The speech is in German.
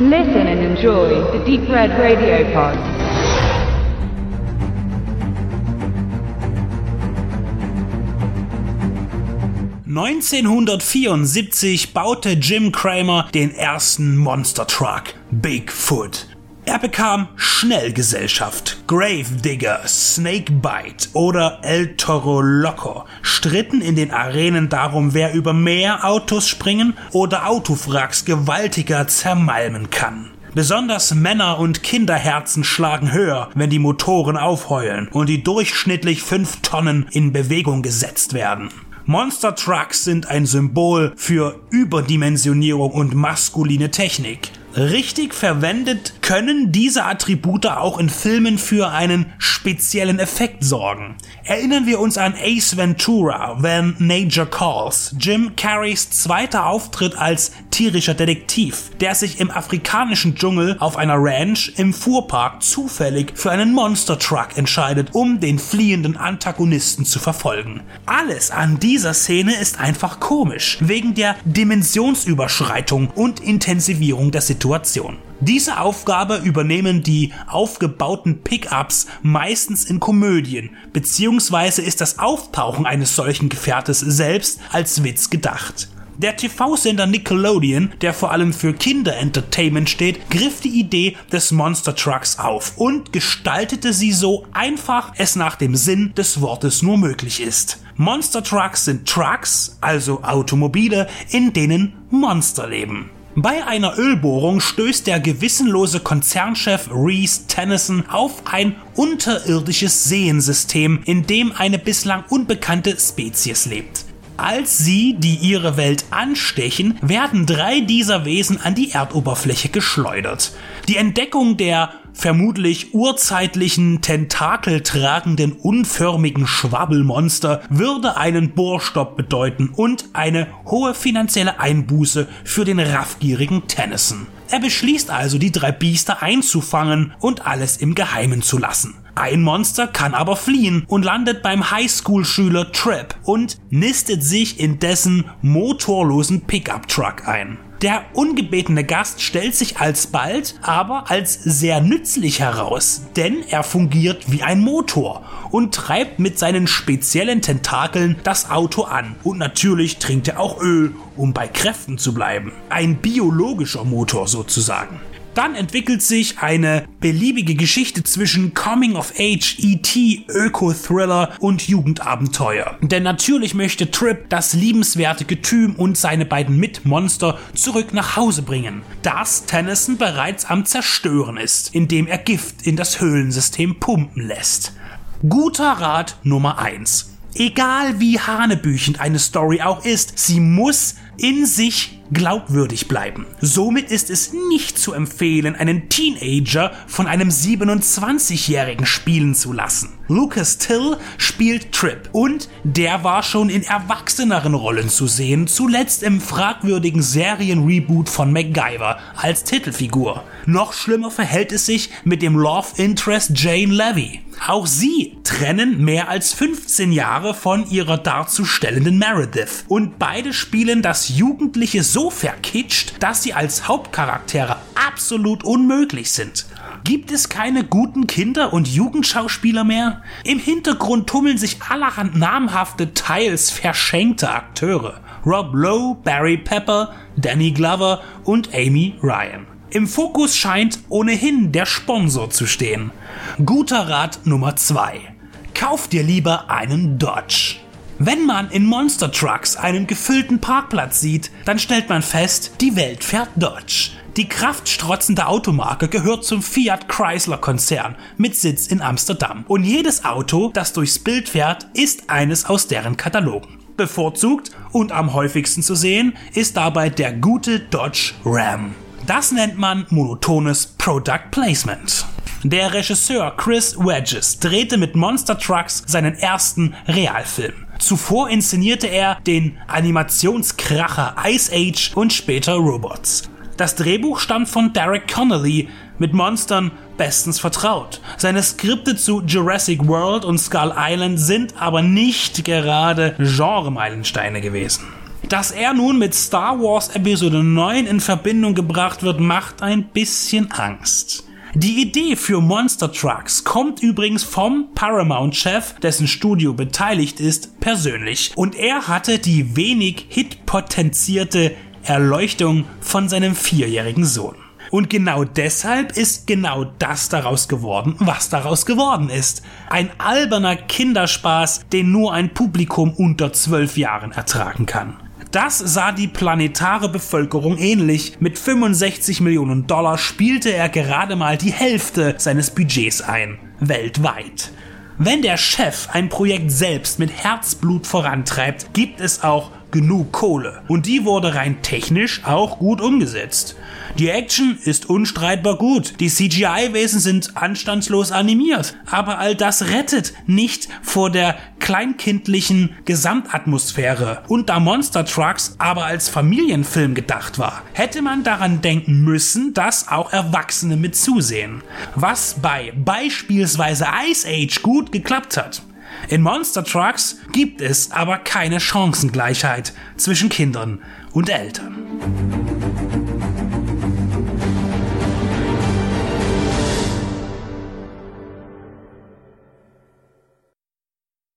Listen and enjoy the Deep Red Radio Pod. (1974) baute Jim Cramer den ersten Monster Truck, Bigfoot. Er bekam schnell Gesellschaft. Gravedigger, Snakebite oder El Toro Loco stritten in den Arenen darum, wer über mehr Autos springen oder Autowracks gewaltiger zermalmen kann. Besonders Männer- und Kinderherzen schlagen höher, wenn die Motoren aufheulen und die durchschnittlich 5 Tonnen in Bewegung gesetzt werden. Monster Trucks sind ein Symbol für Überdimensionierung und maskuline Technik. Richtig verwendet können diese Attribute auch in Filmen für einen speziellen Effekt sorgen. Erinnern wir uns an Ace Ventura, When Nature Calls, Jim Carreys zweiter Auftritt als tierischer Detektiv, der sich im afrikanischen Dschungel auf einer Ranch im Fuhrpark zufällig für einen Monster Truck entscheidet, um den fliehenden Antagonisten zu verfolgen. Alles an dieser Szene ist einfach komisch, wegen der Dimensionsüberschreitung und Intensivierung der Situation. Situation. Diese Aufgabe übernehmen die aufgebauten Pickups meistens in Komödien, beziehungsweise ist das Auftauchen eines solchen Gefährtes selbst als Witz gedacht. Der TV-Sender Nickelodeon, der vor allem für Kinderentertainment steht, griff die Idee des Monster Trucks auf und gestaltete sie so einfach es nach dem Sinn des Wortes nur möglich ist. Monster Trucks sind Trucks, also Automobile, in denen Monster leben. Bei einer Ölbohrung stößt der gewissenlose Konzernchef Reese Tennyson auf ein unterirdisches Seensystem, in dem eine bislang unbekannte Spezies lebt. Als sie, die ihre Welt anstechen, werden drei dieser Wesen an die Erdoberfläche geschleudert. Die Entdeckung der vermutlich urzeitlichen, tentakeltragenden, unförmigen Schwabbelmonster würde einen Bohrstopp bedeuten und eine hohe finanzielle Einbuße für den raffgierigen Tennyson. Er beschließt also, die drei Biester einzufangen und alles im Geheimen zu lassen. Ein Monster kann aber fliehen und landet beim Highschool-Schüler Trip und nistet sich in dessen motorlosen Pickup-Truck ein. Der ungebetene Gast stellt sich alsbald aber als sehr nützlich heraus, denn er fungiert wie ein Motor und treibt mit seinen speziellen Tentakeln das Auto an. Und natürlich trinkt er auch Öl, um bei Kräften zu bleiben. Ein biologischer Motor sozusagen. Dann entwickelt sich eine beliebige Geschichte zwischen Coming of Age, ET, Öko-Thriller und Jugendabenteuer. Denn natürlich möchte Trip das liebenswerte Getüm und seine beiden Mitmonster zurück nach Hause bringen, das Tennyson bereits am Zerstören ist, indem er Gift in das Höhlensystem pumpen lässt. Guter Rat Nummer 1. Egal wie hanebüchend eine Story auch ist, sie muss in sich glaubwürdig bleiben. Somit ist es nicht zu empfehlen, einen Teenager von einem 27-Jährigen spielen zu lassen. Lucas Till spielt Trip und der war schon in erwachseneren Rollen zu sehen, zuletzt im fragwürdigen Serienreboot von MacGyver als Titelfigur. Noch schlimmer verhält es sich mit dem Love Interest Jane Levy. Auch sie trennen mehr als 15 Jahre von ihrer darzustellenden Meredith und beide spielen das Jugendliche so verkitscht, dass sie als Hauptcharaktere absolut unmöglich sind. Gibt es keine guten Kinder- und Jugendschauspieler mehr? Im Hintergrund tummeln sich allerhand namhafte, teils verschenkte Akteure. Rob Lowe, Barry Pepper, Danny Glover und Amy Ryan. Im Fokus scheint ohnehin der Sponsor zu stehen. Guter Rat Nummer 2. Kauf dir lieber einen Dodge. Wenn man in Monster Trucks einen gefüllten Parkplatz sieht, dann stellt man fest, die Welt fährt Dodge. Die kraftstrotzende Automarke gehört zum Fiat Chrysler Konzern mit Sitz in Amsterdam. Und jedes Auto, das durchs Bild fährt, ist eines aus deren Katalogen. Bevorzugt und am häufigsten zu sehen ist dabei der gute Dodge Ram. Das nennt man monotones Product Placement. Der Regisseur Chris Wedges drehte mit Monster Trucks seinen ersten Realfilm. Zuvor inszenierte er den Animationskracher Ice Age und später Robots. Das Drehbuch stammt von Derek Connolly, mit Monstern bestens vertraut. Seine Skripte zu Jurassic World und Skull Island sind aber nicht gerade Genre-Meilensteine gewesen. Dass er nun mit Star Wars Episode 9 in Verbindung gebracht wird, macht ein bisschen Angst. Die Idee für Monster Trucks kommt übrigens vom Paramount-Chef, dessen Studio beteiligt ist, persönlich. Und er hatte die wenig hitpotenzierte Erleuchtung von seinem vierjährigen Sohn. Und genau deshalb ist genau das daraus geworden, was daraus geworden ist. Ein alberner Kinderspaß, den nur ein Publikum unter zwölf Jahren ertragen kann. Das sah die planetare Bevölkerung ähnlich. Mit 65 Millionen Dollar spielte er gerade mal die Hälfte seines Budgets ein. Weltweit. Wenn der Chef ein Projekt selbst mit Herzblut vorantreibt, gibt es auch genug Kohle. Und die wurde rein technisch auch gut umgesetzt. Die Action ist unstreitbar gut. Die CGI-Wesen sind anstandslos animiert. Aber all das rettet nicht vor der kleinkindlichen Gesamtatmosphäre. Und da Monster Trucks aber als Familienfilm gedacht war, hätte man daran denken müssen, dass auch Erwachsene mit zusehen. Was bei beispielsweise Ice Age gut geklappt hat. In Monster Trucks gibt es aber keine Chancengleichheit zwischen Kindern und Eltern.